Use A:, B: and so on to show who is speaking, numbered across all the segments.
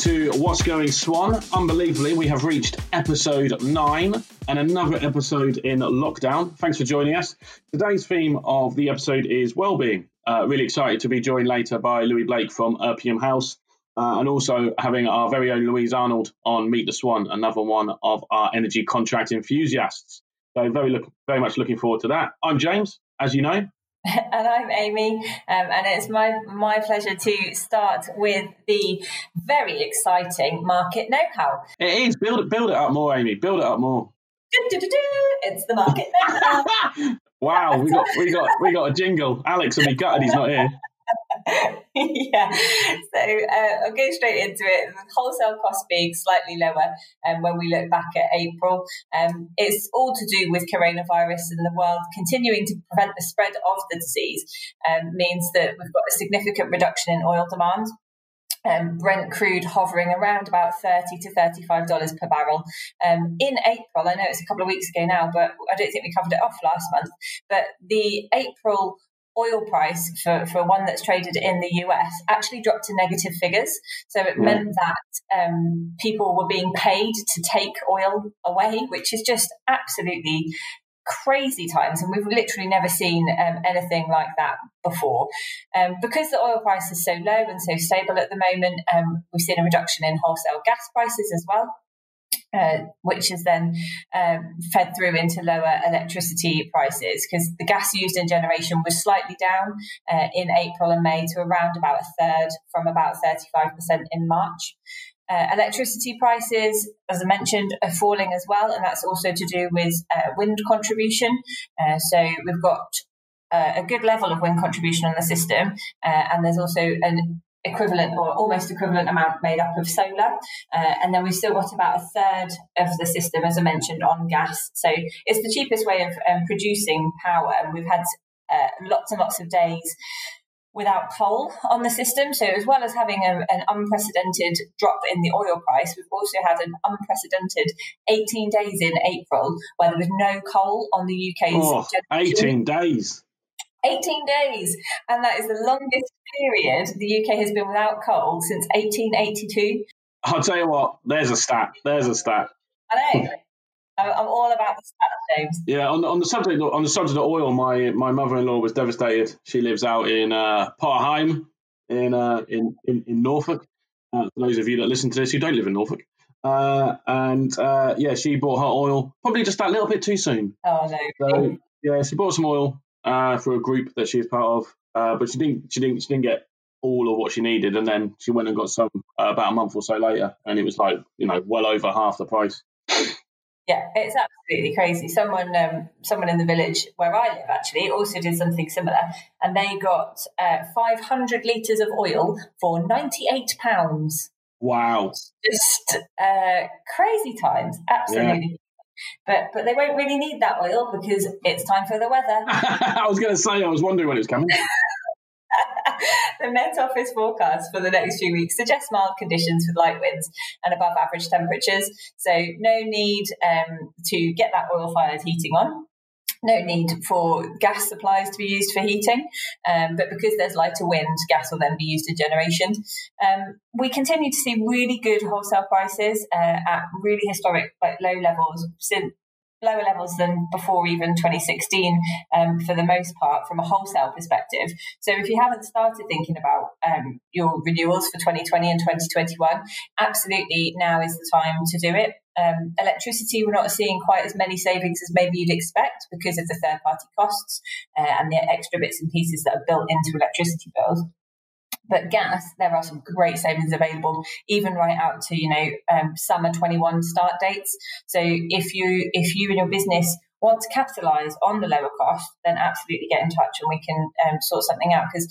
A: to What's Going Swan. Unbelievably, we have reached episode nine and another episode in lockdown. Thanks for joining us. Today's theme of the episode is well-being. Uh, really excited to be joined later by Loui Blake from Erpingham House. Uh, and also having our very own Louise Arnold on Meet the Swan, another one of our energy contract enthusiasts. So very look, very much looking forward to that. I'm James, as you know.
B: and I'm Amy, um, and it's my my pleasure to start with the very exciting market know-how.
A: It is build it build it up more, Amy. Build it up more.
B: It's the market know-how.
A: wow, we got we got we got a jingle. Alex will be gutted he's not here.
B: yeah. So uh, I'll go straight into it. The Wholesale cost being slightly lower um, when we look back at April. Um, it's all to do with coronavirus and the world continuing to prevent the spread of the disease um, means that we've got a significant reduction in oil demand. Um, Brent crude hovering around about thirty to thirty-five dollars per barrel. Um, in April, I know it's a couple of weeks ago now, but I don't think we covered it off last month. But the April oil price for, for one that's traded in the US actually dropped to negative figures. So it meant that um, people were being paid to take oil away, which is just absolutely crazy times. And we've literally never seen um, anything like that before. Um, because the oil price is so low and so stable at the moment, um, we've seen a reduction in wholesale gas prices as well. Uh, which is then um, fed through into lower electricity prices because the gas used in generation was slightly down uh, in April and May to around about a third from about 35% in March. Uh, electricity prices, as I mentioned, are falling as well, and that's also to do with uh, wind contribution. Uh, so we've got uh, a good level of wind contribution on the system, and there's also an equivalent or almost equivalent amount made up of solar. Uh, and then we've still got about a third of the system, as I mentioned, on gas. So it's the cheapest way of um, producing power. And we've had uh, lots and lots of days without coal on the system. So as well as having a, an unprecedented drop in the oil price, we've also had an unprecedented 18 days in April where there was no coal on the UK's
A: oh, 18 days.
B: 18 days. And that is the longest period the UK has been without coal since 1882.
A: I'll tell you what, there's a stat. There's a stat.
B: I know. I'm all about the stats, James.
A: Yeah, on the, on the subject on the subject of oil, my my mother-in-law was devastated. She lives out in uh, Potter Heigham in, uh, in, in in Norfolk. Uh, for those of you that listen to this who don't live in Norfolk, uh, and uh, yeah, she bought her oil probably just that little bit too soon.
B: Oh no!
A: So, yeah, she bought some oil uh, for a group that she was part of, uh, but she didn't. She didn't. She didn't get all of what she needed, and then she went and got some uh, about a month or so later, and it was like you know well over half the price.
B: Yeah, it's absolutely crazy. Someone, um, someone in the village where I live actually also did something similar, and they got uh, 500 liters of oil for 98 pounds.
A: Wow!
B: Just uh, crazy times, absolutely. But but they won't really need that oil because it's time for the weather.
A: I was going to say, I was wondering when it was coming.
B: the Met Office forecast for the next few weeks suggests mild conditions with light winds and above average temperatures. So no need um, to get that oil fired heating on no need for gas supplies to be used for heating, um, but because there's lighter wind, gas will then be used in generation. Um, we continue to see really good wholesale prices uh, at really historic, like low levels since lower levels than before even 2016 um, for the most part from a wholesale perspective. So if you haven't started thinking about um, your renewals for 2020 and 2021, absolutely now is the time to do it. Um, electricity, we're not seeing quite as many savings as maybe you'd expect because of the third party costs uh, and the extra bits and pieces that are built into electricity bills. But gas, there are some great savings available, even right out to you know um, summer 21 start dates. So if you if you and your business want to capitalise on the lower cost, then absolutely get in touch and we can um, sort something out because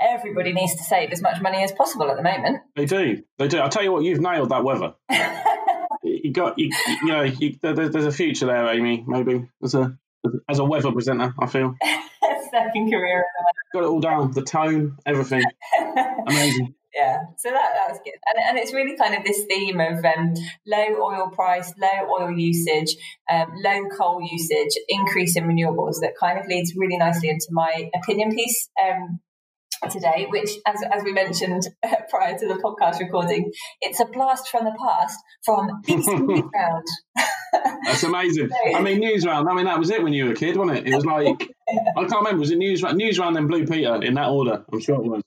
B: everybody needs to save as much money as possible at the moment.
A: They do. They do. I'll tell you what, you've nailed that weather. you got you, you know you, there, there's a future there, Amy. Maybe as a as a weather presenter, I feel.
B: Second career.
A: Got it all down. The tone, everything. Amazing.
B: Yeah, so that that's good, and, and it's really kind of this theme of um, low oil price, low oil usage, um, low coal usage, increase in renewables that kind of leads really nicely into my opinion piece um, today, which, as, as we mentioned prior to the podcast recording, it's a blast from the past from BBC Round.
A: That's amazing. I mean, Newsround. I mean, that was it when you were a kid, wasn't it? It was like I can't remember. Was it Newsround, Newsround, then Blue Peter in that order? I'm sure it was.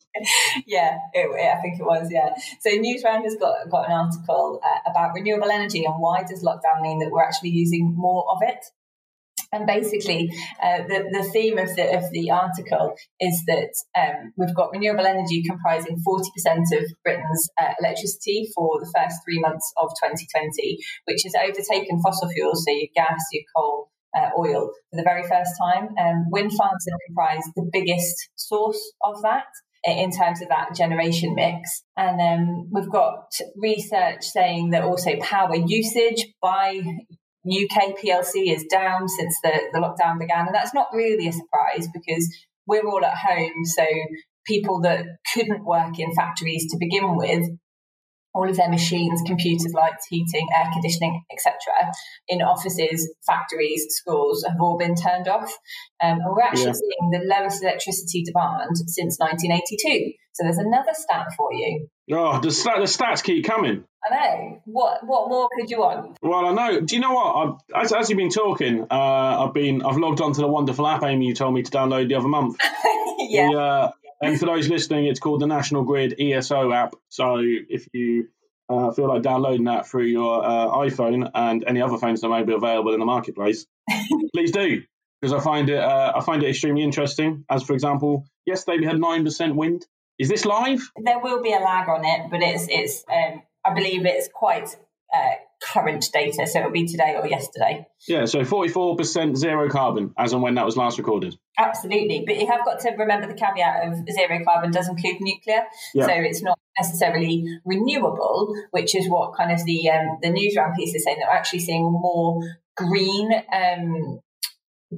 B: yeah, it, I think it was. Yeah. So Newsround has got got an article uh, about renewable energy and why does lockdown mean that we're actually using more of it. And basically, uh, the, the theme of the, of the article is that um, we've got renewable energy comprising 40% of Britain's uh, electricity for the first three months of 2020, which has overtaken fossil fuels, so your gas, your coal, uh, oil, for the very first time. Um, wind farms have comprised the biggest source of that in terms of that generation mix. And um, we've got research saying that also power usage by UK PLC is down since the, the lockdown began. And that's not really a surprise because we're all at home. So people that couldn't work in factories to begin with all of their machines, computers, lights, heating, air conditioning, etc., in offices, factories, schools have all been turned off. Um, and we're actually yeah. seeing the lowest electricity demand since 1982. So there's another stat for you.
A: Oh, the, stat, the stats keep coming.
B: I know. What what more could you want?
A: Well, I know. Do you know what? I've, as, as you've been talking, uh, I've been I've logged onto the wonderful app Amy you told me to download the other month.
B: yeah. The, uh,
A: and for those listening, it's called the National Grid ESO app. So if you uh, feel like downloading that through your uh, iPhone and any other phones that may be available in the marketplace, please do because I find it uh, I find it extremely interesting. As for example, yesterday we had nine percent wind. Is this live?
B: There will be a lag on it, but it's it's um, I believe it's quite uh, current data, so it'll be today or yesterday.
A: Yeah, so 44% zero carbon as and when that was last recorded.
B: Absolutely, but you have got to remember the caveat of zero carbon does include nuclear, yeah. so it's not necessarily renewable, which is what kind of the um, the newsround piece is saying that we're actually seeing more green um,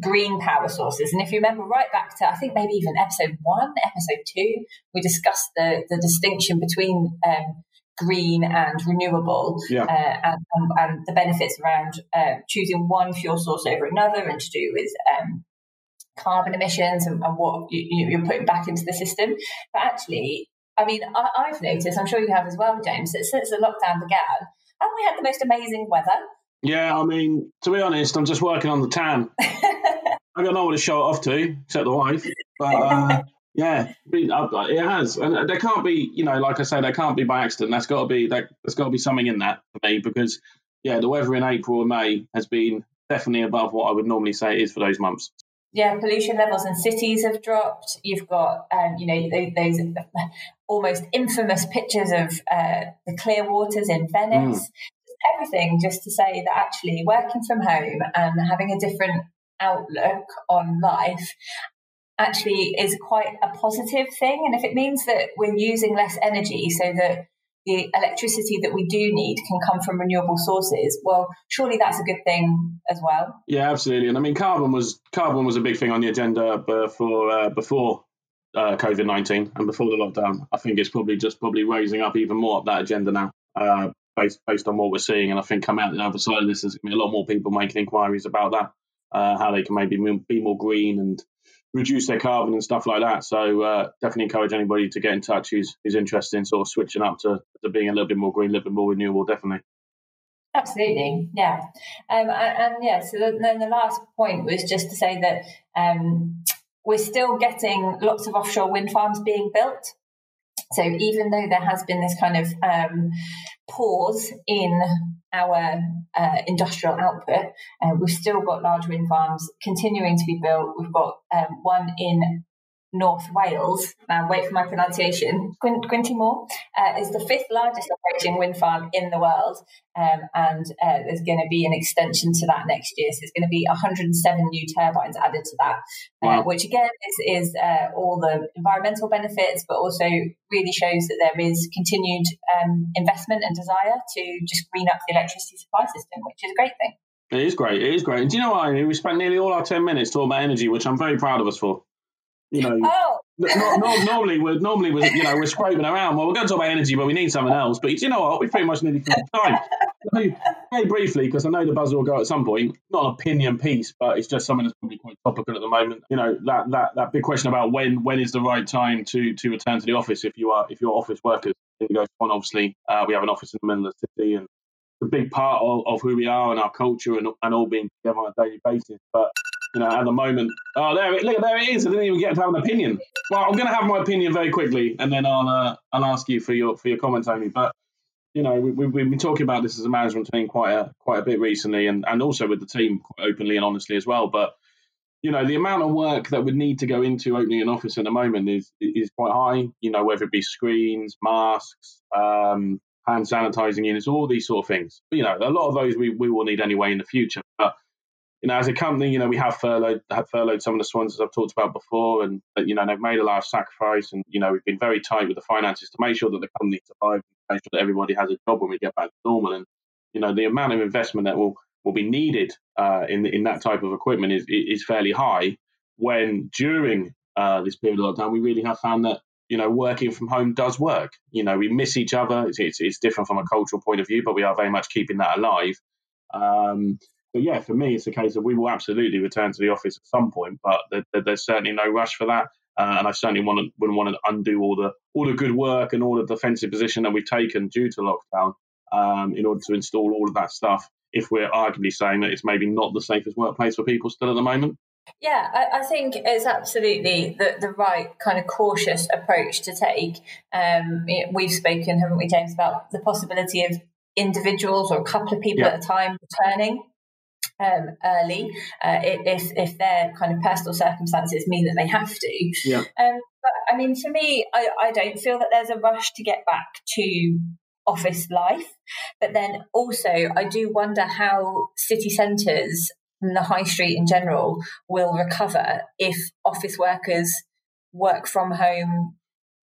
B: green power sources. And if you remember right back to, I think maybe even episode one, episode two, we discussed the, the distinction between um, green and renewable yeah. uh, and, um, and, the benefits around uh, choosing one fuel source over another and to do with um, carbon emissions and, and what you, are putting back into the system. But actually, I mean, I, have noticed, I'm sure you have as well, James, that since the lockdown began, haven't we had the most amazing weather?
A: Yeah, I mean, to be honest, I'm just working on the tan. I got no one to show it off to, except the wife. But uh, yeah, it has, and there can't be, you know, like I say, there can't be by accident. That's got to be, that. there's got to be something in that for me because, yeah, the weather in April and May has been definitely above what I would normally say it is for those months.
B: Yeah, pollution levels in cities have dropped. You've got, um, you know, those, almost infamous pictures of uh, the clear waters in Venice. Mm. Everything just to say that actually working from home and having a different outlook on life actually is quite a positive thing. And if it means that we're using less energy so that the electricity that we do need can come from renewable sources, well, surely that's a good thing as well.
A: Yeah, absolutely. And I mean, carbon was carbon was a big thing on the agenda before uh, before uh, COVID nineteen and before the lockdown. I think it's probably just probably raising up even more up that agenda now, uh, based based on what we're seeing. And I think come out the other side of this, there's going to be a lot more people making inquiries about that, uh, how they can maybe be more green and reduce their carbon and stuff like that. So uh, definitely encourage anybody to get in touch who's, who's interested in sort of switching up to, to being a little bit more green, a little bit more renewable, definitely.
B: Absolutely, yeah, um, and, and, yeah. So then the last point was just to say that um, we're still getting lots of offshore wind farms being built. So even though there has been this kind of um, pause in our uh, industrial output, uh, we've still got large wind farms continuing to be built. We've got um, one in North Wales, now wait for my pronunciation, Gwynt y Môr, uh, is the fifth largest operating wind farm in the world. Um, and uh, there's going to be an extension to that next year. So there's going to be 107 new turbines added to that, uh, which again is, is uh, all the environmental benefits, but also really shows that there is continued um, investment and desire to just green up the electricity supply system, which is a great thing.
A: It is great. It is great. And do you know what? I mean? We spent nearly all our 10 minutes talking about energy, which I'm very proud of us for. You know, oh. no, no, normally we're normally we're you know we're scraping around. Well, we're going to talk about energy, but we need something else. But you know what? We pretty much nearly full time. So, very briefly, because I know the buzzer will go at some point, not an opinion piece, but it's just something that's probably quite topical at the moment. You know, that that, that big question about when when is the right time to to return to the office if you are if you're office workers. Indigo Swan, obviously, uh, we have an office in the middle of the city, and a big part of, of who we are and our culture and, and all being together on a daily basis. But you know, at the moment, oh, there, it, look, there it is. I didn't even get to have an opinion. Well, I'm going to have my opinion very quickly, and then I'll uh, I'll ask you for your for your comments, Amy. But you know, we, we've been talking about this as a management team quite a quite a bit recently, and and also with the team quite openly and honestly as well. But you know, the amount of work that would need to go into opening an office at the moment is is quite high. You know, whether it be screens, masks, um, hand sanitizing units, all these sort of things. But, you know, a lot of those we, we will need anyway in the future. You know, as a company, you know, we have furloughed have furloughed some of the swans as I've talked about before, and you know, they've made a of sacrifice, and you know, we've been very tight with the finances to make sure that the company survives, make sure that everybody has a job when we get back to normal, and you know, the amount of investment that will will be needed uh, in in that type of equipment is is fairly high. When during uh, this period of lockdown, we really have found that you know working from home does work. You know, we miss each other. It's it's, it's different from a cultural point of view, but we are very much keeping that alive. Um, but yeah, for me, it's a case of we will absolutely return to the office at some point, but there, there's certainly no rush for that. Uh, and I certainly to, wouldn't want to undo all the all the good work and all the defensive position that we've taken due to lockdown um, in order to install all of that stuff. If we're arguably saying that it's maybe not the safest workplace for people still at the moment.
B: Yeah, I, I, think it's absolutely the, the right kind of cautious approach to take. Um, we've spoken, haven't we, James, about the possibility of individuals or a couple of people yeah. at a time returning um, early uh, if if their kind of personal circumstances mean that they have to.
A: Yeah.
B: Um, but I mean, for me, I, I don't feel that there's a rush to get back to office life. But then also, I do wonder how city centres and the high street in general will recover if office workers work from home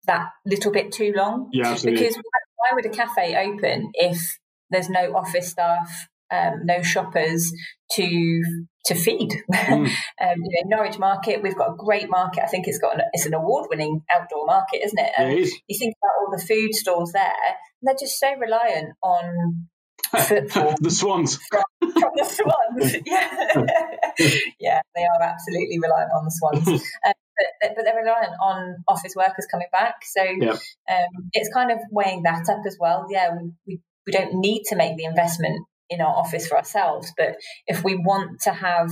B: that little bit too long.
A: Yeah, absolutely.
B: Because why would a cafe open if there's no office staff, um, no shoppers to to feed. Mm. um, you know, Norwich Market, we've got a great market. I think it's got an, it's an award winning outdoor market, isn't it?
A: It is.
B: You think about all the food stalls there, and they're just so reliant on footfall.
A: the swans.
B: From, from the swans, yeah, yeah, they are absolutely reliant on the swans. Um, but, but, they're reliant on office workers coming back, so
A: yeah.
B: um, it's kind of weighing that up as well. Yeah, we, we we don't need to make the investment in our office for ourselves. But if we want to have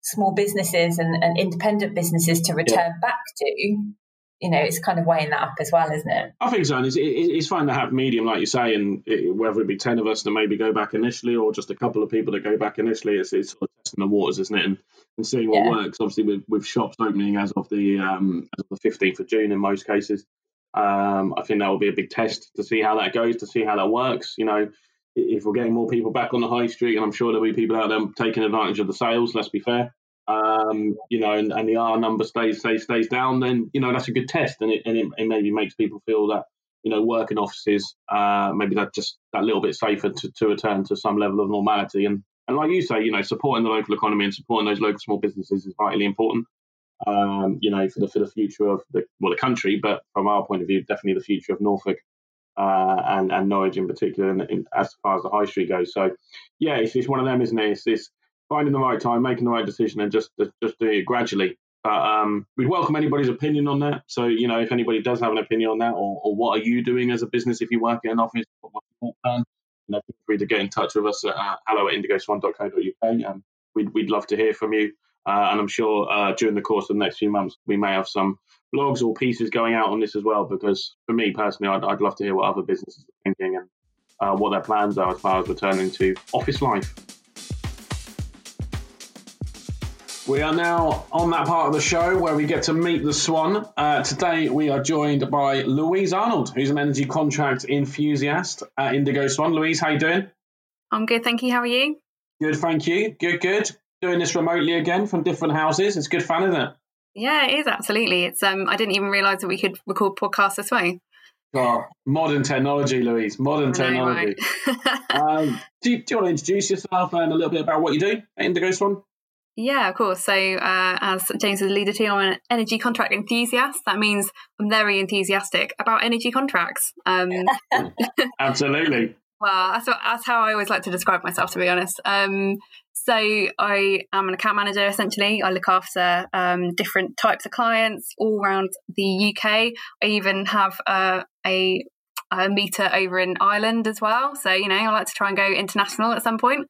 B: small businesses and, and independent businesses to return yeah. back to, you know, it's kind of weighing that up as well, isn't it?
A: I think so. And it's, it's fine to have medium, like you say, and it, whether it be 10 of us to maybe go back initially or just a couple of people that go back initially, it's, it's sort of testing the waters, isn't it? And, and seeing what yeah. works. Obviously, with, with shops opening as of the um, as of the 15th of June in most cases, um, I think that will be a big test to see how that goes, to see how that works. You know, if we're getting more people back on the high street, and I'm sure there'll be people out there taking advantage of the sales. Let's be fair. Um, you know, and, and the R number stays stays stays down, then you know that's a good test, and it and it, it maybe makes people feel that you know working offices uh, maybe that just that little bit safer to, to return to some level of normality. And and like you say, you know, supporting the local economy and supporting those local small businesses is vitally important. Um, you know, for the for the future of the well the country, but from our point of view, definitely the future of Norfolk uh, and and Norwich in particular, in, as far as the high street goes. So, yeah, it's, it's one of them, isn't it? It's, it's finding the right time, making the right decision, and just just doing it gradually. But um, we'd welcome anybody's opinion on that. So, you know, if anybody does have an opinion on that, or, or what are you doing as a business if you work in an office? You know, feel free to get in touch with us at uh, hello at indigoswan.co.uk. Um, we'd, we'd love to hear from you. Uh, and I'm sure uh, during the course of the next few months, we may have some blogs or pieces going out on this as well. Because for me personally, I'd, I'd love to hear what other businesses are thinking and uh, what their plans are as far as returning to office life. We are now on that part of the show where we get to meet the Swan. Uh, today we are joined by Louise Arnold, who's an energy contract enthusiast at Indigo Swan. Louise, how you doing?
C: I'm good, thank you. How are you?
A: Good, thank you. Good, good. Doing this remotely again from different houses. It's good fun, isn't it?
C: Yeah, it is absolutely. It's um, I didn't even realise that we could record podcasts this way.
A: Oh, modern technology, Louise. Modern technology. right? um, do, you, do you want to introduce yourself and a little bit about what you do at Indigo Swan?
C: Yeah, of course. So, uh, as James has alluded to, I'm an energy contract enthusiast. That means I'm very enthusiastic about energy contracts. Um,
A: Absolutely.
C: Well, that's, what, that's how I always like to describe myself, to be honest. Um, so I am an account manager essentially. I look after um, different types of clients all around the UK. I even have uh, a, a meter over in Ireland as well. So you know, I like to try and go international at some point.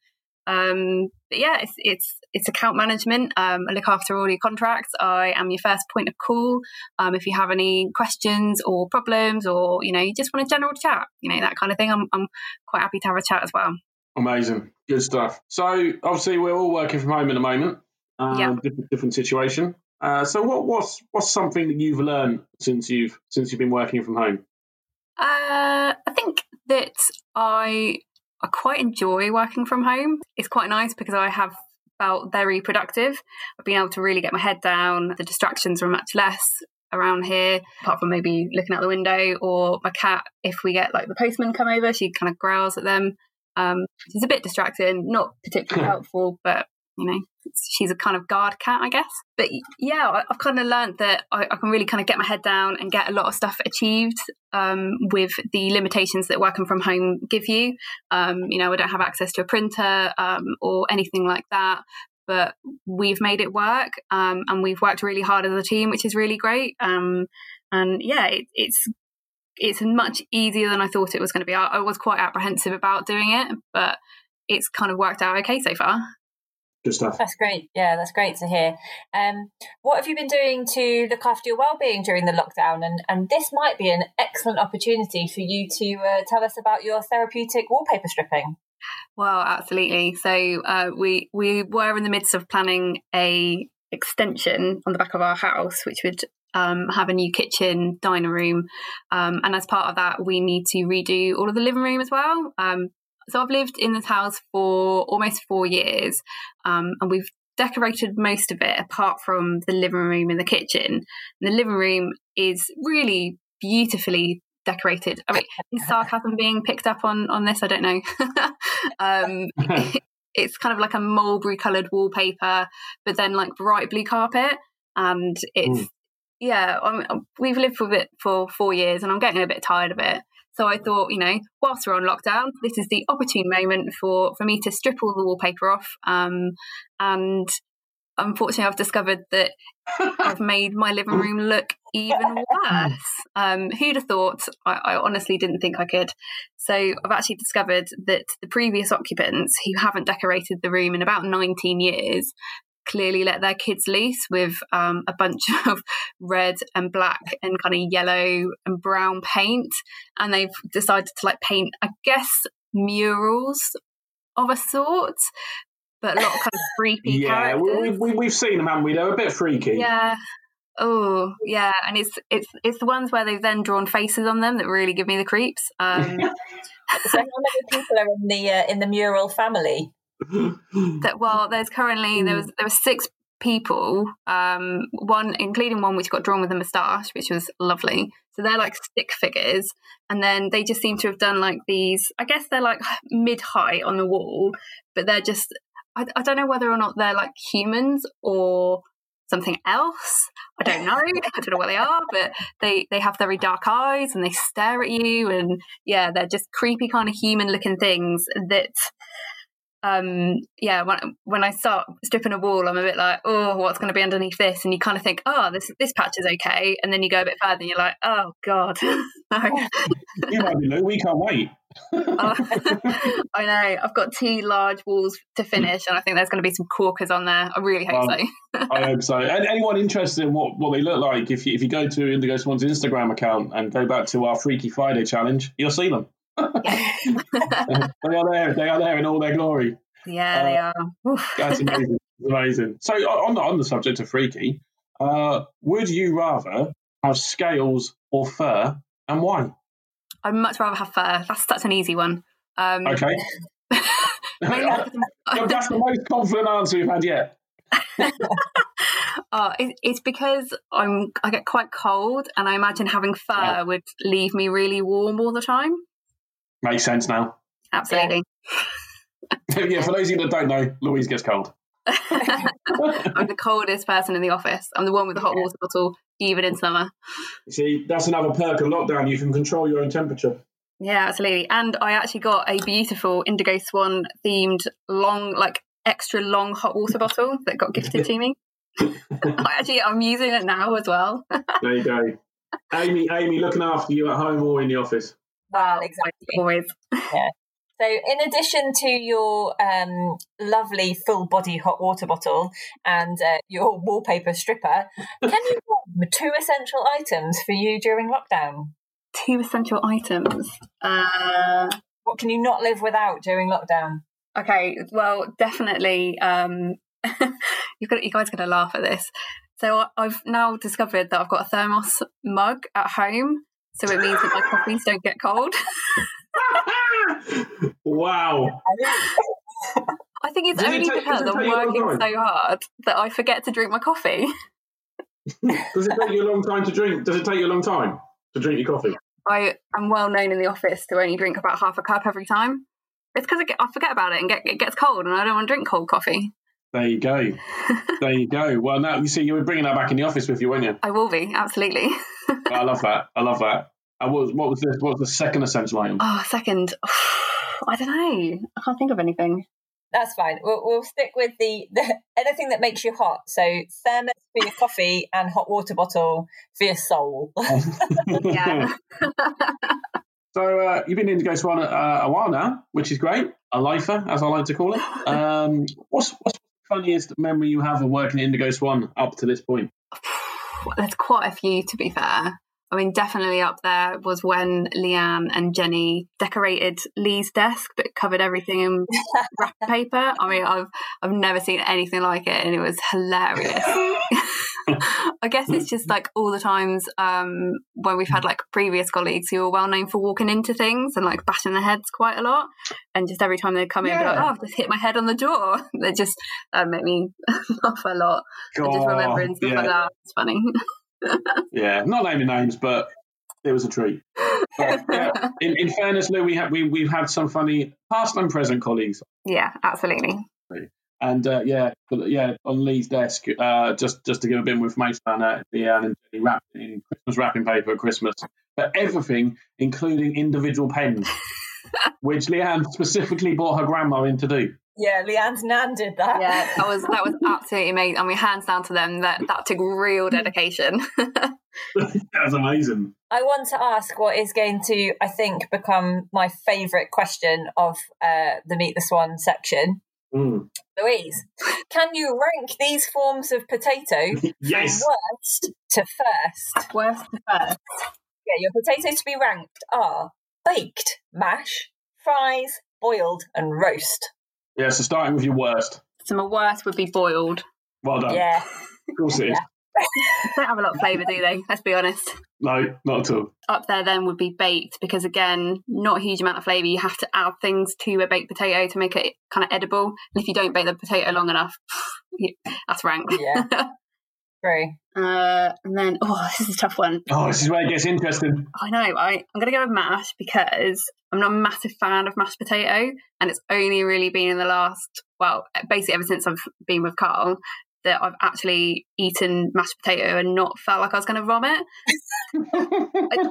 C: Um, but yeah, it's it's it's account management. Um, I look after all your contracts. I am your first point of call. Um, if you have any questions or problems, or you know, you just want a general chat, you know, that kind of thing. I'm I'm quite happy to have a chat as well.
A: Amazing, good stuff. So obviously, we're all working from home at the moment. Uh,
C: Yeah.
A: Different, different situation. Uh, so what what's what's something that you've learned since you've since you've been working from home?
C: Uh, I think that I I quite enjoy working from home. It's quite nice because I have felt very productive. I've been able to really get my head down. The distractions are much less around here, apart from maybe looking out the window or my cat. If we get like the postman come over, she kind of growls at them. Um, she's a bit distracting, not particularly helpful, but you know, she's a kind of guard cat, I guess. But yeah, I've kind of learned that I, I can really kind of get my head down and get a lot of stuff achieved um, with the limitations that working from home give you. Um, you know, I don't have access to a printer um, or anything like that. But we've made it work, um, and we've worked really hard as a team, which is really great. Um, and yeah, it, it's it's much easier than I thought it was going to be. I, I was quite apprehensive about doing it, but it's kind of worked out okay so far.
A: Good stuff.
B: That's great. Yeah, that's great to hear. Um, what have you been doing to look after your well-being during the lockdown? And and this might be an excellent opportunity for you to uh, tell us about your therapeutic wallpaper stripping.
C: Well, absolutely. So uh, we we were in the midst of planning a extension on the back of our house, which would um, have a new kitchen, dining room, um, and as part of that, we need to redo all of the living room as well. Um, so I've lived in this house for almost four years, um, and we've decorated most of it apart from the living room and the kitchen. And the living room is really beautifully decorated. I mean, is sarcasm being picked up on on this? I don't know. um, it's kind of like a mulberry coloured wallpaper, but then like bright blue carpet, and it's. Yeah. I mean, we've lived with it for four years, and I'm getting a bit tired of it. So I thought, you know, whilst we're on lockdown, this is the opportune moment for for me to strip all the wallpaper off. Um, and unfortunately, I've discovered that I've made my living room look even worse. Um, who'd have thought? I, I honestly didn't think I could. So I've actually discovered that the previous occupants who haven't decorated the room in about 19 years clearly let their kids loose with um, a bunch of red and black and kind of yellow and brown paint. And they've decided to like paint, I guess, murals of a sort, but a lot of kind of creepy
A: yeah, we,
C: characters.
A: we, we, we've seen them, haven't we? They're a bit freaky.
C: Yeah. Oh, yeah, and it's it's it's the ones where they've then drawn faces on them that really give me the creeps. Um,
B: So how many people are in the uh, in the mural family?
C: That well, there's currently there was there were six people, um, one including one which got drawn with a moustache, which was lovely. So they're like stick figures, and then they just seem to have done like these. I guess they're like mid height on the wall, but they're just. I, I don't know whether or not they're like humans or something else. I don't know. I don't know what they are, but they they have very dark eyes and they stare at you, and yeah, they're just creepy kind of human looking things that. Um, yeah, when when I start stripping a wall, I'm a bit like, oh, what's going to be underneath this? And you kind of think, oh, this this patch is okay, and then you go a bit further, and you're like, oh god, no.
A: you might be Lou. We can't wait.
C: Oh, I know. I've got two large walls to finish, and I think there's going to be some corkers on there. I really hope
A: Wow.
C: so.
A: I hope so. And anyone interested in what, what they look like, if you, if you go to Indigo Swan's Instagram account and go back to our Freaky Friday challenge, you'll see them. They are there. They are there in all their glory.
C: yeah, they are. Oof.
A: That's amazing. Amazing. So on the, on the subject of freaky, uh, would you rather have scales or fur, and why?
C: I'd much rather have fur. That's such an easy one. Um,
A: Okay,
C: mainly because I'm-
A: that's the most confident answer we've had yet.
C: Oh, it, it's because I'm I get quite cold, and I imagine having fur
A: Yeah.
C: would leave me really warm all the time.
A: Makes sense now.
C: Absolutely.
A: yeah, for those of you that don't know, Louise gets cold.
C: I'm the coldest person in the office. I'm the one with the hot water bottle, even in summer.
A: See, that's another perk of lockdown. You can control your own temperature.
C: Yeah, absolutely. And I actually got a beautiful Indigo Swan themed long, like extra long hot water bottle that got gifted to me. I actually, I'm using it now as well.
A: There you go. Amy, Amy, looking after you at home or in the office.
B: Well, exactly.
C: Always. Yeah.
B: So, in addition to your um, lovely full body hot water bottle and uh, your wallpaper stripper, can you name two essential items for you during lockdown?
C: Two essential items. Uh,
B: What can you not live without during lockdown?
C: okay, well, definitely. Um, you guys are going to laugh at this. So I've now discovered that I've got a thermos mug at home. So it means that my coffees don't get cold.
A: wow.
C: I think it's only
A: take-
C: because I'm
A: take you a long
C: working so hard that I forget to drink my coffee.
A: Does it take you a long time to drink? Does it take you a long time to drink your coffee?
C: I am well known in the office to only drink about half a cup every time. It's because I, forget about it and get, it gets cold, and I don't want to drink cold coffee.
A: There you go. There you go. Well, now you see, you were bringing that back in the office with you, weren't you?
C: I will be absolutely.
A: I love that. I love that. And what was, what was the what was the second essential item?
C: Oh, second, I don't know. I can't think of anything.
B: That's fine. We'll, we'll stick with the, the anything that makes you hot. So, thermos for your coffee and hot water bottle for your soul.
C: Yeah.
A: So uh, you've been Indigo Swan uh, a while now, which is great. A lifer, as I like to call it. Um, what's what's the funniest memory you have of working at Indigo Swan up to this point?
C: There's quite a few, to be fair. I mean, definitely up there was when Leanne and Jenny decorated Lee's desk, but covered everything in wrapping paper. I mean, I've I've never seen anything like it, and it was hilarious. I guess it's just like all the times um, when we've had like previous colleagues who are well known for walking into things and like batting their heads quite a lot, and just every time they come in, be like, "Oh, I've just hit my head on the door." They just uh, make me laugh a lot. and just remembering stuff
A: yeah,
C: like that. It's funny.
A: yeah, not naming names, but it was a treat. But, yeah, in, in fairness, Lou, we have we, we've had some funny past and present colleagues,
C: yeah, absolutely.
A: And uh, yeah, yeah, on Lee's desk, uh, just just to give a bit more information on that, Leanne and Jenny wrapped in Christmas wrapping paper at Christmas, but everything, including individual pens, which Leanne specifically brought her grandma in to do.
B: yeah, Leanne's nan did that.
C: Yeah, that was that was absolutely amazing. I mean, hands down to them. That that took real dedication.
A: that was amazing.
B: I want to ask what is going to, I think, become my favourite question of uh, the Meet the Swan section.
A: Mm.
B: Louise, can you rank these forms of potato
A: Yes.
B: from worst to first?
C: Worst to first.
B: Yeah, your potatoes to be ranked are baked, mash, fries, boiled, and roast.
A: Yeah, so starting with your worst.
C: So my worst would be boiled.
A: Well done.
B: Yeah,
A: Of course it is.
C: They don't have a lot of flavour, do they? Let's be honest.
A: No, not at all.
C: Up there then would be baked because again, not a huge amount of flavour. You have to add things to a baked potato to make it kind of edible. And if you don't bake the potato long enough, that's rank.
B: Yeah. true.
C: Uh, and then, oh, this is a tough one.
A: Oh, this is where it gets interesting.
C: I know. I, I'm going to go with mash because I'm not a massive fan of mashed potato. And it's only really been in the last, well, basically ever since I've been with Carl, that I've actually eaten mashed potato and not felt like I was going to vomit.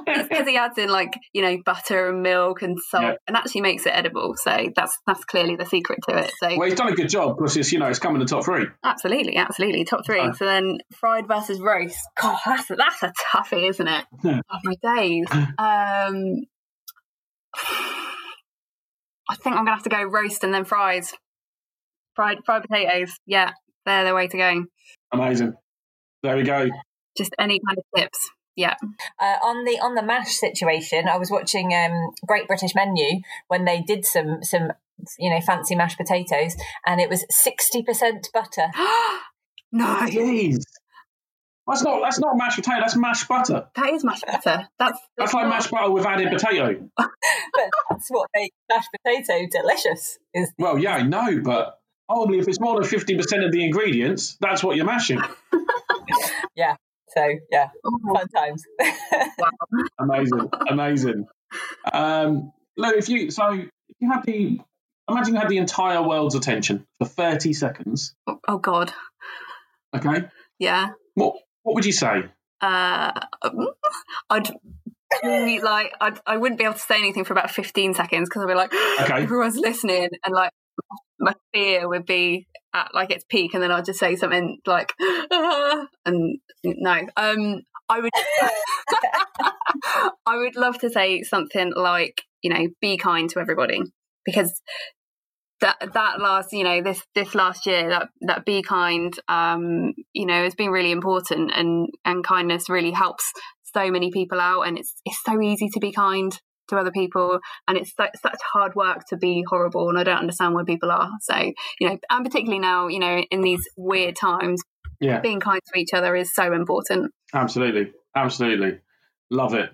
C: It's because he adds in like, you know, butter and milk and salt
A: Yeah.
C: and actually makes it edible. So that's that's clearly the secret to it. So
A: well, he's done a good job because it's, you know, it's come in the top three.
C: absolutely, absolutely. Top three. So then fried versus roast. God, that's a, that's a toughie, isn't it?
A: Yeah.
C: Oh, my days. Um, I think I'm gonna have to go roast and then fries. Fried fried potatoes. Yeah, they're the way to go.
A: Amazing. There we go.
C: Just any kind of tips. Yeah.
B: Uh, on the on the mash situation, I was watching um, Great British Menu when they did some some you know fancy mashed potatoes, and it was sixty percent butter.
C: no,
A: Jeez. That's not that's not mashed potato. That's mashed butter.
C: that is mashed butter. That's
A: That's like mashed butter with added potato.
B: but that's what makes mashed potato delicious. Is
A: Well, yeah, I know, but only if it's more than fifty percent of the ingredients, that's what you're mashing. Yeah.
B: So yeah, fun times.
A: Amazing, amazing. Um, Lou, if you so if you had the imagine you had the entire world's attention for thirty seconds.
C: oh God.
A: Okay,
C: Yeah.
A: what what would you say?
C: Uh, I'd be like, I'd, I would not be able to say anything for about 15 seconds because I'd be like,
A: Okay.
C: everyone's listening. And like, my fear would be at like its peak. And then I'd just say something like, ah, and no. Um, I would, I would love to say something like, you know, be kind to everybody because that that last you know this this last year that that be kind um you know has been really important and and kindness really helps so many people out and it's it's so easy to be kind to other people and it's so, such hard work to be horrible and I don't understand why people are so you know and particularly now you know in these weird times
A: Yeah,
C: being kind to each other is so important
A: absolutely, absolutely, love it.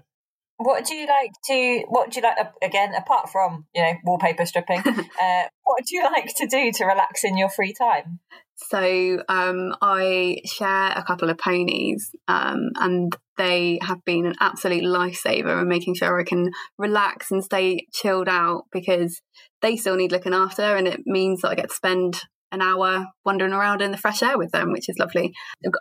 B: What do you like to? What do you like again? Apart from you know wallpaper stripping, uh, what do you like to do to relax in your free time?
C: So um, I share a couple of ponies, um, and they have been an absolute lifesaver and making sure I can relax and stay chilled out because they still need looking after, and it means that I get to spend an hour wandering around in the fresh air with them, which is lovely.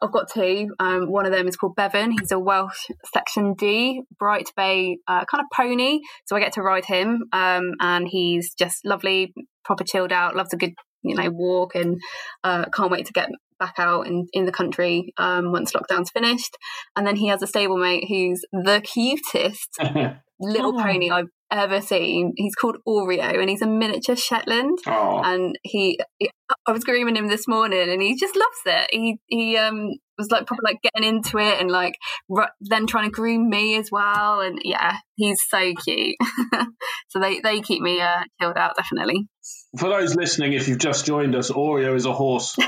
C: I've got- two. Um, one of them is called Bevan. He's a Welsh Section D Bright Bay uh, kind of pony, so I get to ride him, um, and he's just lovely, proper chilled out, loves a good you know walk, and uh, can't wait to get back out in, in the country um, once lockdown's finished. And then he has a stablemate who's the cutest little
B: Oh.
C: pony I've ever seen. He's called Oreo, and he's a miniature Shetland
A: oh,
C: and he, he- I was grooming him this morning, and he just loves it. He he um was like probably like getting into it, and like r- then trying to groom me as well. And yeah, he's so cute. so they they keep me uh, chilled out definitely.
A: for those listening, if you've just joined us, Oreo is a horse.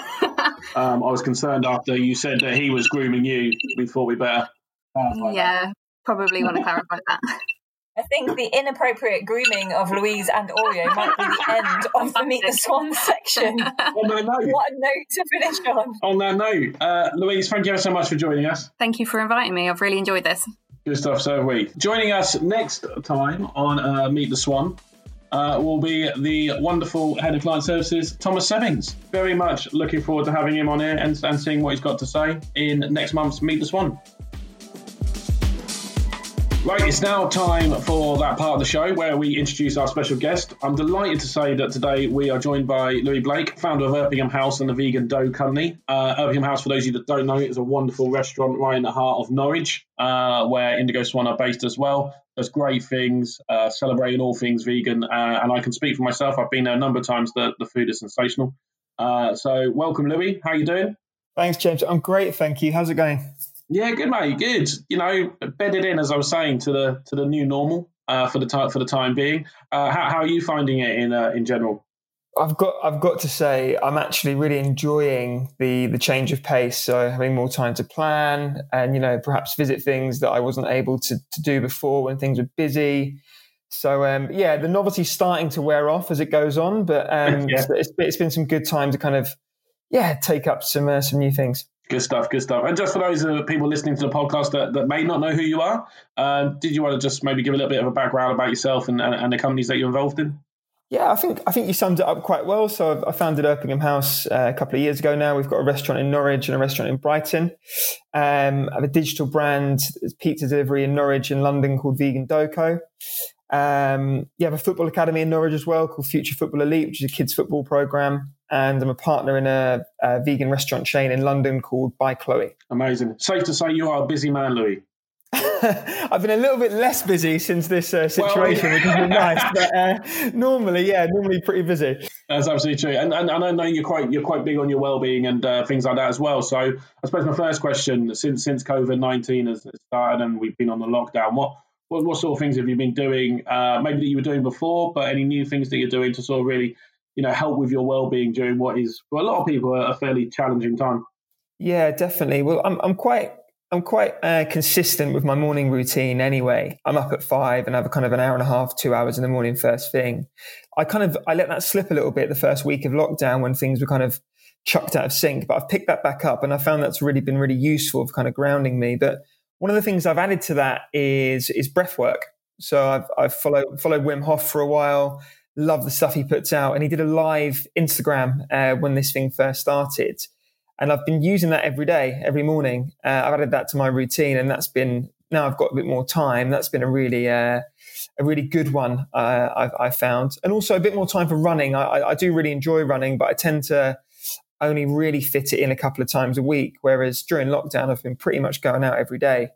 A: Um, I was concerned after you said that he was grooming you. We thought we better. clarify that.
C: yeah, probably want to clarify that.
B: I think the inappropriate grooming of Louise and Oreo might be the end of the Meet the Swan section.
A: On that note,
B: What a note to finish on.
A: on that note, uh, Louise, thank you so much for joining us.
C: Thank you for inviting me. I've really enjoyed this.
A: Good stuff, so have we. Joining us next time on uh, Meet the Swan uh, will be the wonderful head of client services, Thomas Semmings. Very much looking forward to having him on here and, and seeing what he's got to say in next month's Meet the Swan. Right, it's now time for that part of the show where we introduce our special guest. I'm delighted to say that today we are joined by Loui Blake, founder of Erpingham House and the Vegan Dough Company. Uh, Erpingham House, for those of you that don't know, is a wonderful restaurant right in the heart of Norwich, uh, where Indigo Swan are based as well. Does great things, uh, celebrating all things vegan, uh, and I can speak for myself. I've been there a number of times. The, the food is sensational. Uh, so, welcome, Loui. How are you doing?
D: Thanks, James. I'm great, thank you. How's it going?
A: Yeah, good mate, good. You know, bedded in as I was saying to the to the new normal uh, for the time for the time being. Uh, how, how are you finding it in uh, in general?
D: I've got I've got to say I'm actually really enjoying the the change of pace. So having more time to plan and you know perhaps visit things that I wasn't able to to do before when things were busy. So um, yeah, the novelty's starting to wear off as it goes on, but um,
A: Yeah.
D: it's, it's been some good time to kind of yeah take up some uh, some new things.
A: Good stuff, good stuff. And just for those uh, people listening to the podcast that, that may not know who you are, um, did you want to just maybe give a little bit of a background about yourself and, and, and the companies that you're involved in?
D: Yeah, I think I think you summed it up quite well. So I've, founded Erpingham House uh, a couple of years ago now. We've got a restaurant in Norwich and a restaurant in Brighton. Um, I have a digital brand, pizza delivery in Norwich and London called Vegan Dough Co. Um, you have a football academy in Norwich as well called Future Football Elite, which is a kids football program. And I'm a partner in a, a vegan restaurant chain in London called By Chloe.
A: Amazing. Safe to say you are a busy man, Loui.
D: I've been a little bit less busy since this uh, situation, which has been nice. But uh, normally, yeah, normally pretty busy.
A: That's absolutely true, and, and and I know you're quite you're quite big on your well-being and uh, things like that as well. So I suppose my first question, since since COVID nineteen has started and we've been on the lockdown, what what, what sort of things have you been doing? Uh, maybe that you were doing before, but any new things that you're doing to sort of really you know help with your well-being during what is for a lot of people a fairly challenging time.
D: Yeah, definitely. Well, I'm I'm quite I'm quite uh, consistent with my morning routine anyway. I'm up at five and have a kind of an hour and a half, two hours in the morning first thing. I kind of I let that slip a little bit the first week of lockdown when things were kind of chucked out of sync, but I've picked that back up and I found that's really been really useful for kind of grounding me. But one of the things I've added to that is is breath work. So I've I've followed followed Wim Hof for a while. Love the stuff he puts out, and he did a live Instagram uh, when this thing first started and I've been using that every day, every morning. Uh, I've added that to my routine, and that's been now I've got a bit more time, that's been a really uh, a really good one uh, I've, I've, found, and also a bit more time for running. I, I, do really enjoy running, but I tend to only really fit it in a couple of times a week. Whereas during lockdown, I've been pretty much going out every day.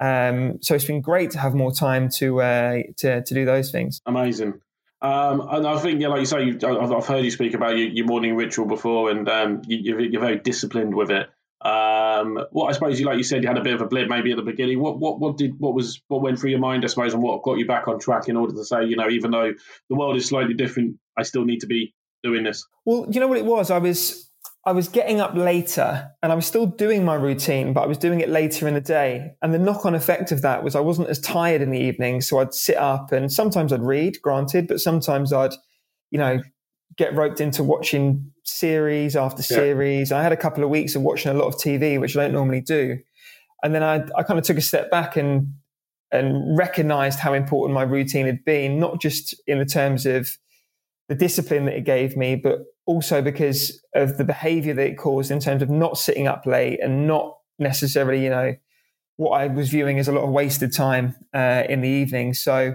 D: Um, so it's been great to have more time to uh, to to do those things.
A: Amazing. Um, and I think, yeah, like you say, I've, heard you speak about your, your morning ritual before, and um, you, are very disciplined with it. Um, what I suppose you, like you said, you had a bit of a blip maybe at the beginning. What, what, what did, what was, what went through your mind, I suppose, and what got you back on track in order to say, you know, even though the world is slightly different, I still need to be doing this.
D: Well, you know what it was. I was, I was getting up later, and I was still doing my routine, but I was doing it later in the day. And the knock-on effect of that was I wasn't as tired in the evening, so I'd sit up, and sometimes I'd read, granted, but sometimes I'd, you know, get roped into watching series after series. Yeah. I had a couple of weeks of watching a lot of TV, which I don't normally do. And then I, I kind of took a step back and and recognized how important my routine had been, not just in the terms of the discipline that it gave me, but also because of the behavior that it caused in terms of not sitting up late and not necessarily, you know, what I was viewing as a lot of wasted time uh, in the evening. So,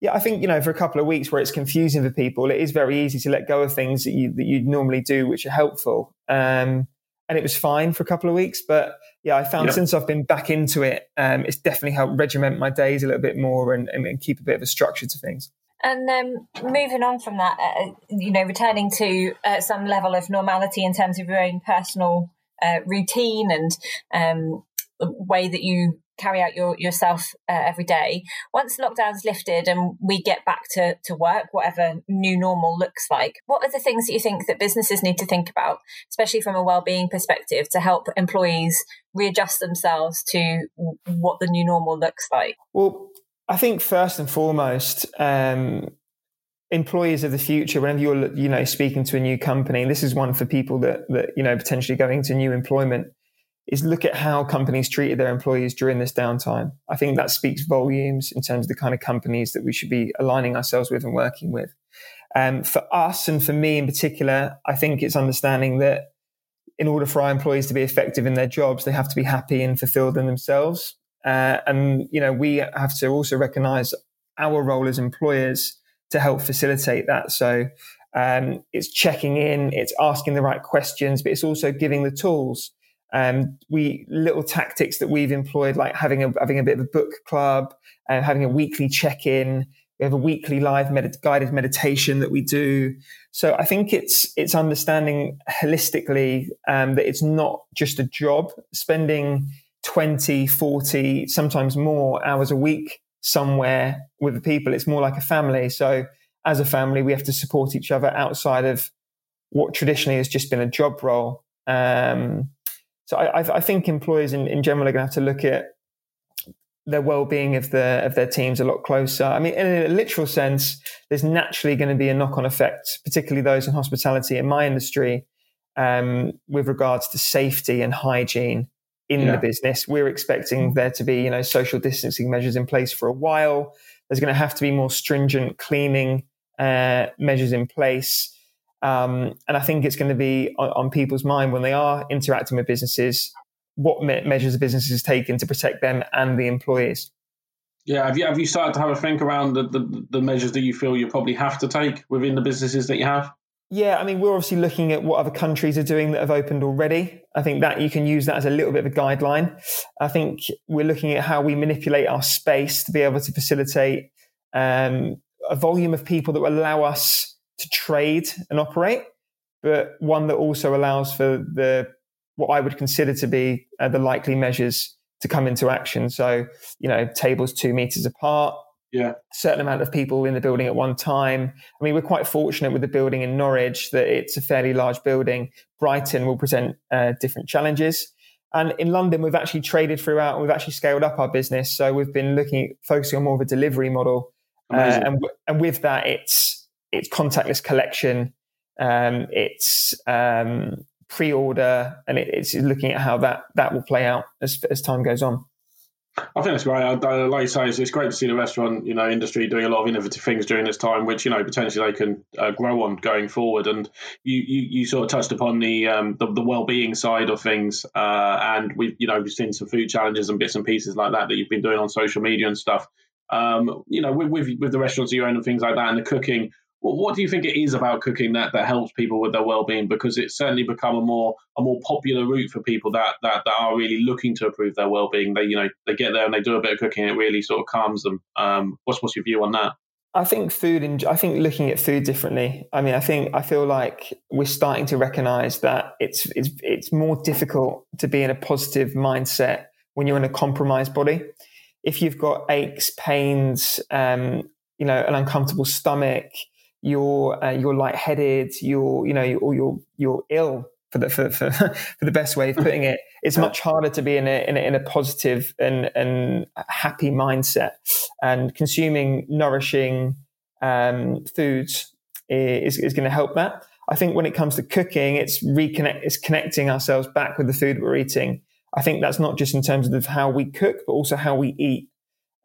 D: yeah, I think you know for a couple of weeks where it's confusing for people, it is very easy to let go of things that you that you normally do, which are helpful. Um, and it was fine for a couple of weeks, but yeah, I found since I've been back into it, um, it's definitely helped regiment my days a little bit more and, and keep a bit of a structure to things.
B: And um, moving on from that, uh, you know, returning to uh, some level of normality in terms of your own personal uh, routine and um, way that you carry out your yourself uh, every day. Once lockdown's lifted and we get back to, to work, whatever new normal looks like, what are the things that you think that businesses need to think about, especially from a well-being perspective, to help employees readjust themselves to what the new normal looks like?
D: Well, I think first and foremost, um, employees of the future, whenever you're you know speaking to a new company, this is one for people that that you know potentially going to new employment is look at how companies treated their employees during this downtime. I think that speaks volumes in terms of the kind of companies that we should be aligning ourselves with and working with. Um, for us and for me in particular, I think it's understanding that in order for our employees to be effective in their jobs, they have to be happy and fulfilled in themselves. Uh, and you know, we have to also recognise our role as employers to help facilitate that. So um, it's checking in, it's asking the right questions, but it's also giving the tools um, we little tactics that we've employed, like having a having a bit of a book club, uh, having a weekly check in. We have a weekly live med- guided meditation that we do. So I think it's it's understanding holistically um, that it's not just a job. Spending 20, 40, sometimes more hours a week somewhere with the people, it's more like a family. So as a family, we have to support each other outside of what traditionally has just been a job role. Um, so I, I think employers in, in general are going to have to look at their well-being of their of their teams a lot closer. I mean, in a literal sense, there's naturally going to be a knock-on effect, particularly those in hospitality in my industry, um, with regards to safety and hygiene in yeah. the business. We're expecting there to be, you know, social distancing measures in place for a while. There's going to have to be more stringent cleaning uh, measures in place. Um, and I think it's going to be on, on, people's mind when they are interacting with businesses, what me- measures the businesses taken to protect them and the employees.
A: Yeah, have you have you started to have a think around the, the, the measures that you feel you probably have to take within the businesses that you have?
D: Yeah, I mean, we're obviously looking at what other countries are doing that have opened already. I think that you can use that as a little bit of a guideline. I think we're looking at how we manipulate our space to be able to facilitate um, a volume of people that will allow us to trade and operate, but one that also allows for the what I would consider to be uh, the likely measures to come into action. So, you know, tables two meters apart,
A: yeah,
D: certain amount of people in the building at one time. I mean, we're quite fortunate with the building in Norwich that it's a fairly large building. Brighton will present uh, different challenges. And in London, we've actually traded throughout and we've actually scaled up our business. So we've been looking, focusing on more of a delivery model. Uh, and, and with that, it's, it's contactless collection, um, it's um, pre-order, and it, it's looking at how that that will play out as as time goes on.
A: I think that's great. I, I, like you say, it's, it's, great to see the restaurant, you know, industry doing a lot of innovative things during this time, which you know potentially they can uh, grow on going forward. And you, you, you sort of touched upon the um, the, the well-being side of things, uh, and we've you know we've seen some food challenges and bits and pieces like that that you've been doing on social media and stuff. Um, you know, with, with with the restaurants you own and things like that, and the cooking what, what do you think it is about cooking that, that helps people with their well-being? Because it's certainly become a more a more popular route for people that, that, that are really looking to improve their well-being. They you know they get there and they do a bit of cooking. It really sort of calms them. Um, what's what's your view on that?
D: I think food and I think looking at food differently. I mean, I think I feel like we're starting to recognize that it's it's it's more difficult to be in a positive mindset when you're in a compromised body. If you've got aches, pains, um, you know, an uncomfortable stomach, you're uh, you're lightheaded, you're you know, or you're you're ill for the for, for, for the best way of putting it. It's much harder to be in a in a, in a positive and and happy mindset, and consuming nourishing um, foods is is going to help that. I think when it comes to cooking, it's reconnect, it's connecting ourselves back with the food we're eating. I think that's not just in terms of how we cook, but also how we eat.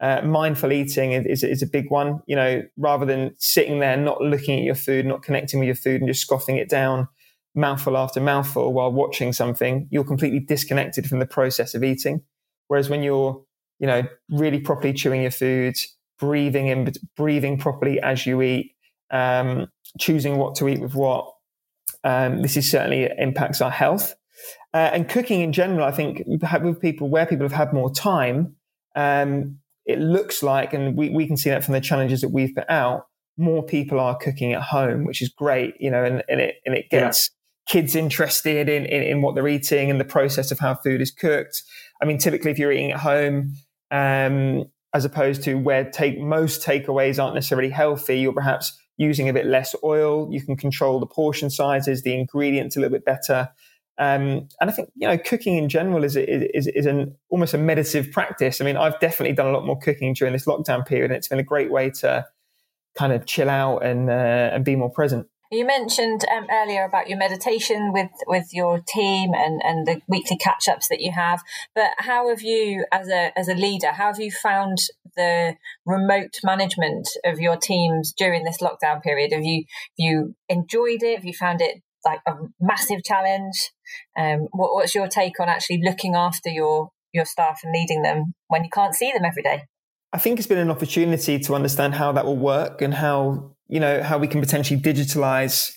D: Uh, mindful eating is, is a big one. You know, rather than sitting there not looking at your food, not connecting with your food, and just scoffing it down mouthful after mouthful while watching something, you're completely disconnected from the process of eating. Whereas when you're, you know, really properly chewing your food, breathing in, breathing properly as you eat, um, choosing what to eat with what, um, this is certainly impacts our health. Uh, and cooking in general, I think with people where people have had more time, um, it looks like, and we, we can see that from the challenges that we've put out, more people are cooking at home, which is great, you know, and, and it and it gets yeah. kids interested in, in, in what they're eating and the process of how food is cooked. I mean, typically if you're eating at home, um, as opposed to where take most takeaways aren't necessarily healthy, you're perhaps using a bit less oil. You can control the portion sizes, the ingredients a little bit better. Um, and I think you know cooking in general is is is an almost a meditative practice. I mean, I've definitely done a lot more cooking during this lockdown period, and it's been a great way to kind of chill out and uh, and be more present.
B: You mentioned um, earlier about your meditation with with your team and and the weekly catch ups that you have. But how have you, as a as a leader, how have you found the remote management of your teams during this lockdown period? Have you have you enjoyed it? Have you found it like a massive challenge. Um, what, what's your take on actually looking after your your staff and leading them when you can't see them every day?
D: I think it's been an opportunity to understand how that will work and how you know how we can potentially digitalize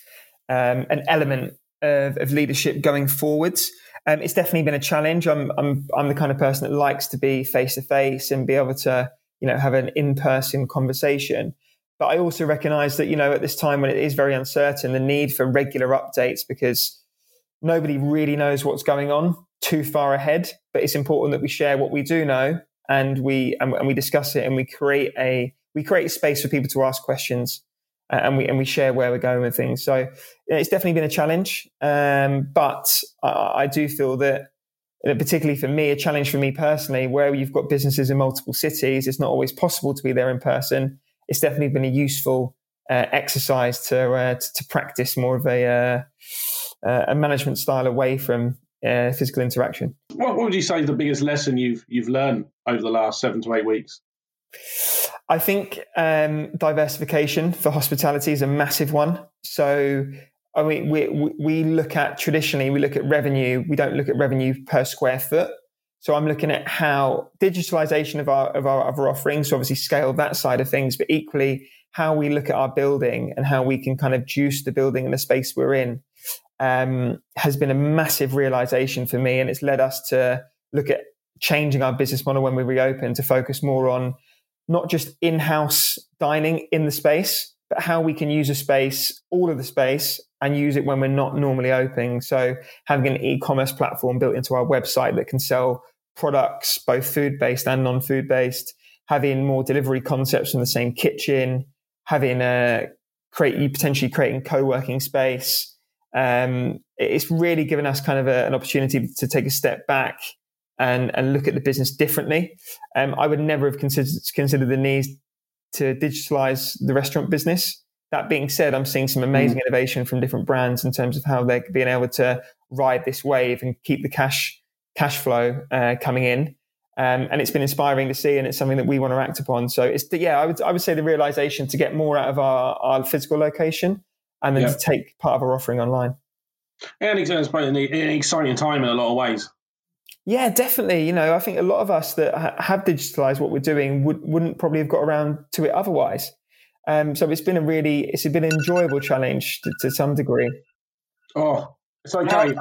D: um, an element of, of, leadership going forwards. Um, it's definitely been a challenge. I'm I'm I'm the kind of person that likes to be face to face and be able to you know have an in person conversation. But I also recognize that, you know, at this time when it is very uncertain, the need for regular updates because nobody really knows what's going on too far ahead. But it's important that we share what we do know and we and, and we discuss it and we create a we create space for people to ask questions uh, and we and we share where we're going with things. So it's definitely been a challenge, um, but I, I, do feel that, particularly for me, a challenge for me personally, where you've got businesses in multiple cities, it's not always possible to be there in person it's definitely been a useful uh, exercise to, uh, to, to practice more of a uh, uh a management style away from uh, physical interaction.
A: What, what would you say is the biggest lesson you've you've learned over the last seven to eight weeks?
D: I think um, diversification for hospitality is a massive one. So, I mean, we, we look at traditionally, we look at revenue. We don't look at revenue per square foot. So I'm looking at how digitalization of our, of our other offerings, so obviously scale that side of things, but equally how we look at our building and how we can kind of juice the building and the space we're in um, has been a massive realization for me. And it's led us to look at changing our business model when we reopen to focus more on not just in-house dining in the space, but how we can use a space, all of the space, and use it when we're not normally open. So having an e-commerce platform built into our website that can sell products, both food-based and non-food based, having more delivery concepts in the same kitchen, having a create you potentially creating co-working space. Um, it's really given us kind of a, an opportunity to take a step back and, and look at the business differently. Um, I would never have considered, considered the need to digitalize the restaurant business. That being said, I'm seeing some amazing mm. innovation from different brands in terms of how they're being able to ride this wave and keep the cash cash flow uh, coming in. Um, and it's been inspiring to see, and it's something that we want to act upon. So it's the, yeah, I would I would say the realization to get more out of our, our physical location, and then to take part of our offering online.
A: And it's probably an exciting time in a lot of ways.
D: Yeah, definitely. You know, I think a lot of us that ha- have digitalized what we're doing would, wouldn't probably have got around to it otherwise. Um, so it's been a really, it's been an enjoyable challenge to, to some degree.
A: Oh, it's okay.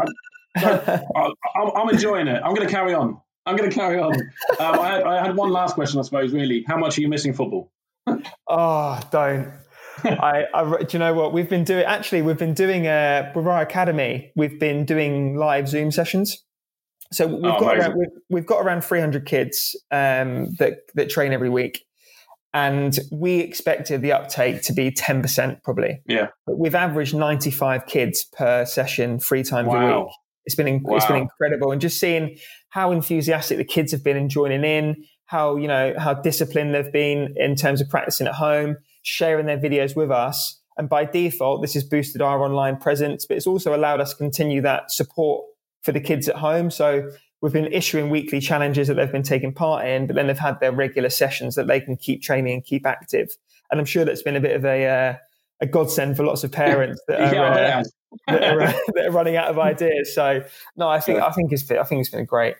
A: I'm, I'm, enjoying it. I'm going to carry on. I'm going to carry on. Um, I, had, I, had, one last question, I suppose. Really, how much are you missing football?
D: oh, don't. I, I, do you know what we've been doing? Actually, we've been doing uh, with our academy. We've been doing live Zoom sessions. So we've oh, got around, we've, we've, got around 300 kids um, that that train every week, and we expected the uptake to be 10% probably.
A: Yeah,
D: but we've averaged 95 kids per session three times wow. a week. It's been wow. it's been incredible, and just seeing how enthusiastic the kids have been in joining in, how you know how disciplined they've been in terms of practicing at home, sharing their videos with us, and by default, this has boosted our online presence, but it's also allowed us to continue that support for the kids at home. So we've been issuing weekly challenges that they've been taking part in, but then they've had their regular sessions that they can keep training and keep active. And I'm sure that's been a bit of a uh, a godsend for lots of parents that are, yeah, uh, that, are uh, that, are, running out of ideas. So no, I think I think it's been, I think it's been great.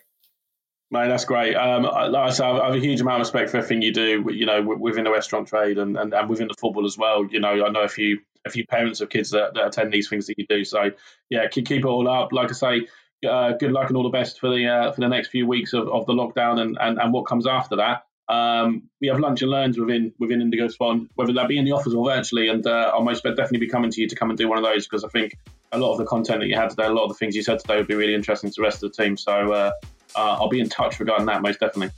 A: Mate, that's great. Um, like I said, I have a huge amount of respect for everything you do. You know, within the restaurant trade and, and, and within the football as well. You know, I know a few a few parents of kids that, that attend these things that you do. So yeah, keep, keep it all up. Like I say, uh, good luck and all the best for the uh, for the next few weeks of, of the lockdown and, and, and what comes after that. Um, we have lunch and learns within within Indigo Swan, whether that be in the office or virtually, and uh, I'll most definitely be coming to you to come and do one of those because I think a lot of the content that you had today, a lot of the things you said today would be really interesting to the rest of the team. So uh, uh, I'll be in touch regarding that most definitely.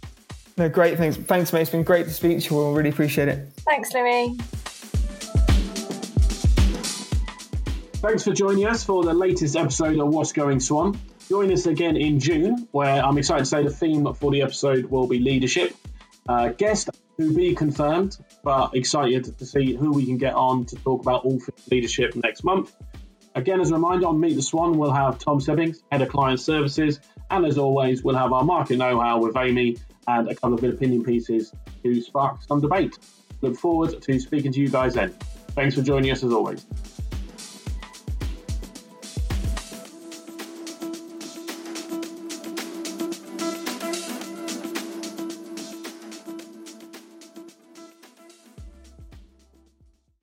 D: No, great. Thanks, thanks, mate. It's been great to speak to you all. Really appreciate it.
B: Thanks, Loui.
A: Thanks for joining us for the latest episode of What's Going Swan. Join us again in June, where I'm excited to say the theme for the episode will be leadership. Uh, guest to be confirmed, but excited to see who we can get on to talk about all things leadership next month. Again, as a reminder, on Meet the Swan, we'll have Tom Sebbings, Head of Client Services, and as always, we'll have our market know how with Amy and a couple of opinion pieces to spark some debate. Look forward to speaking to you guys then. Thanks for joining us as always.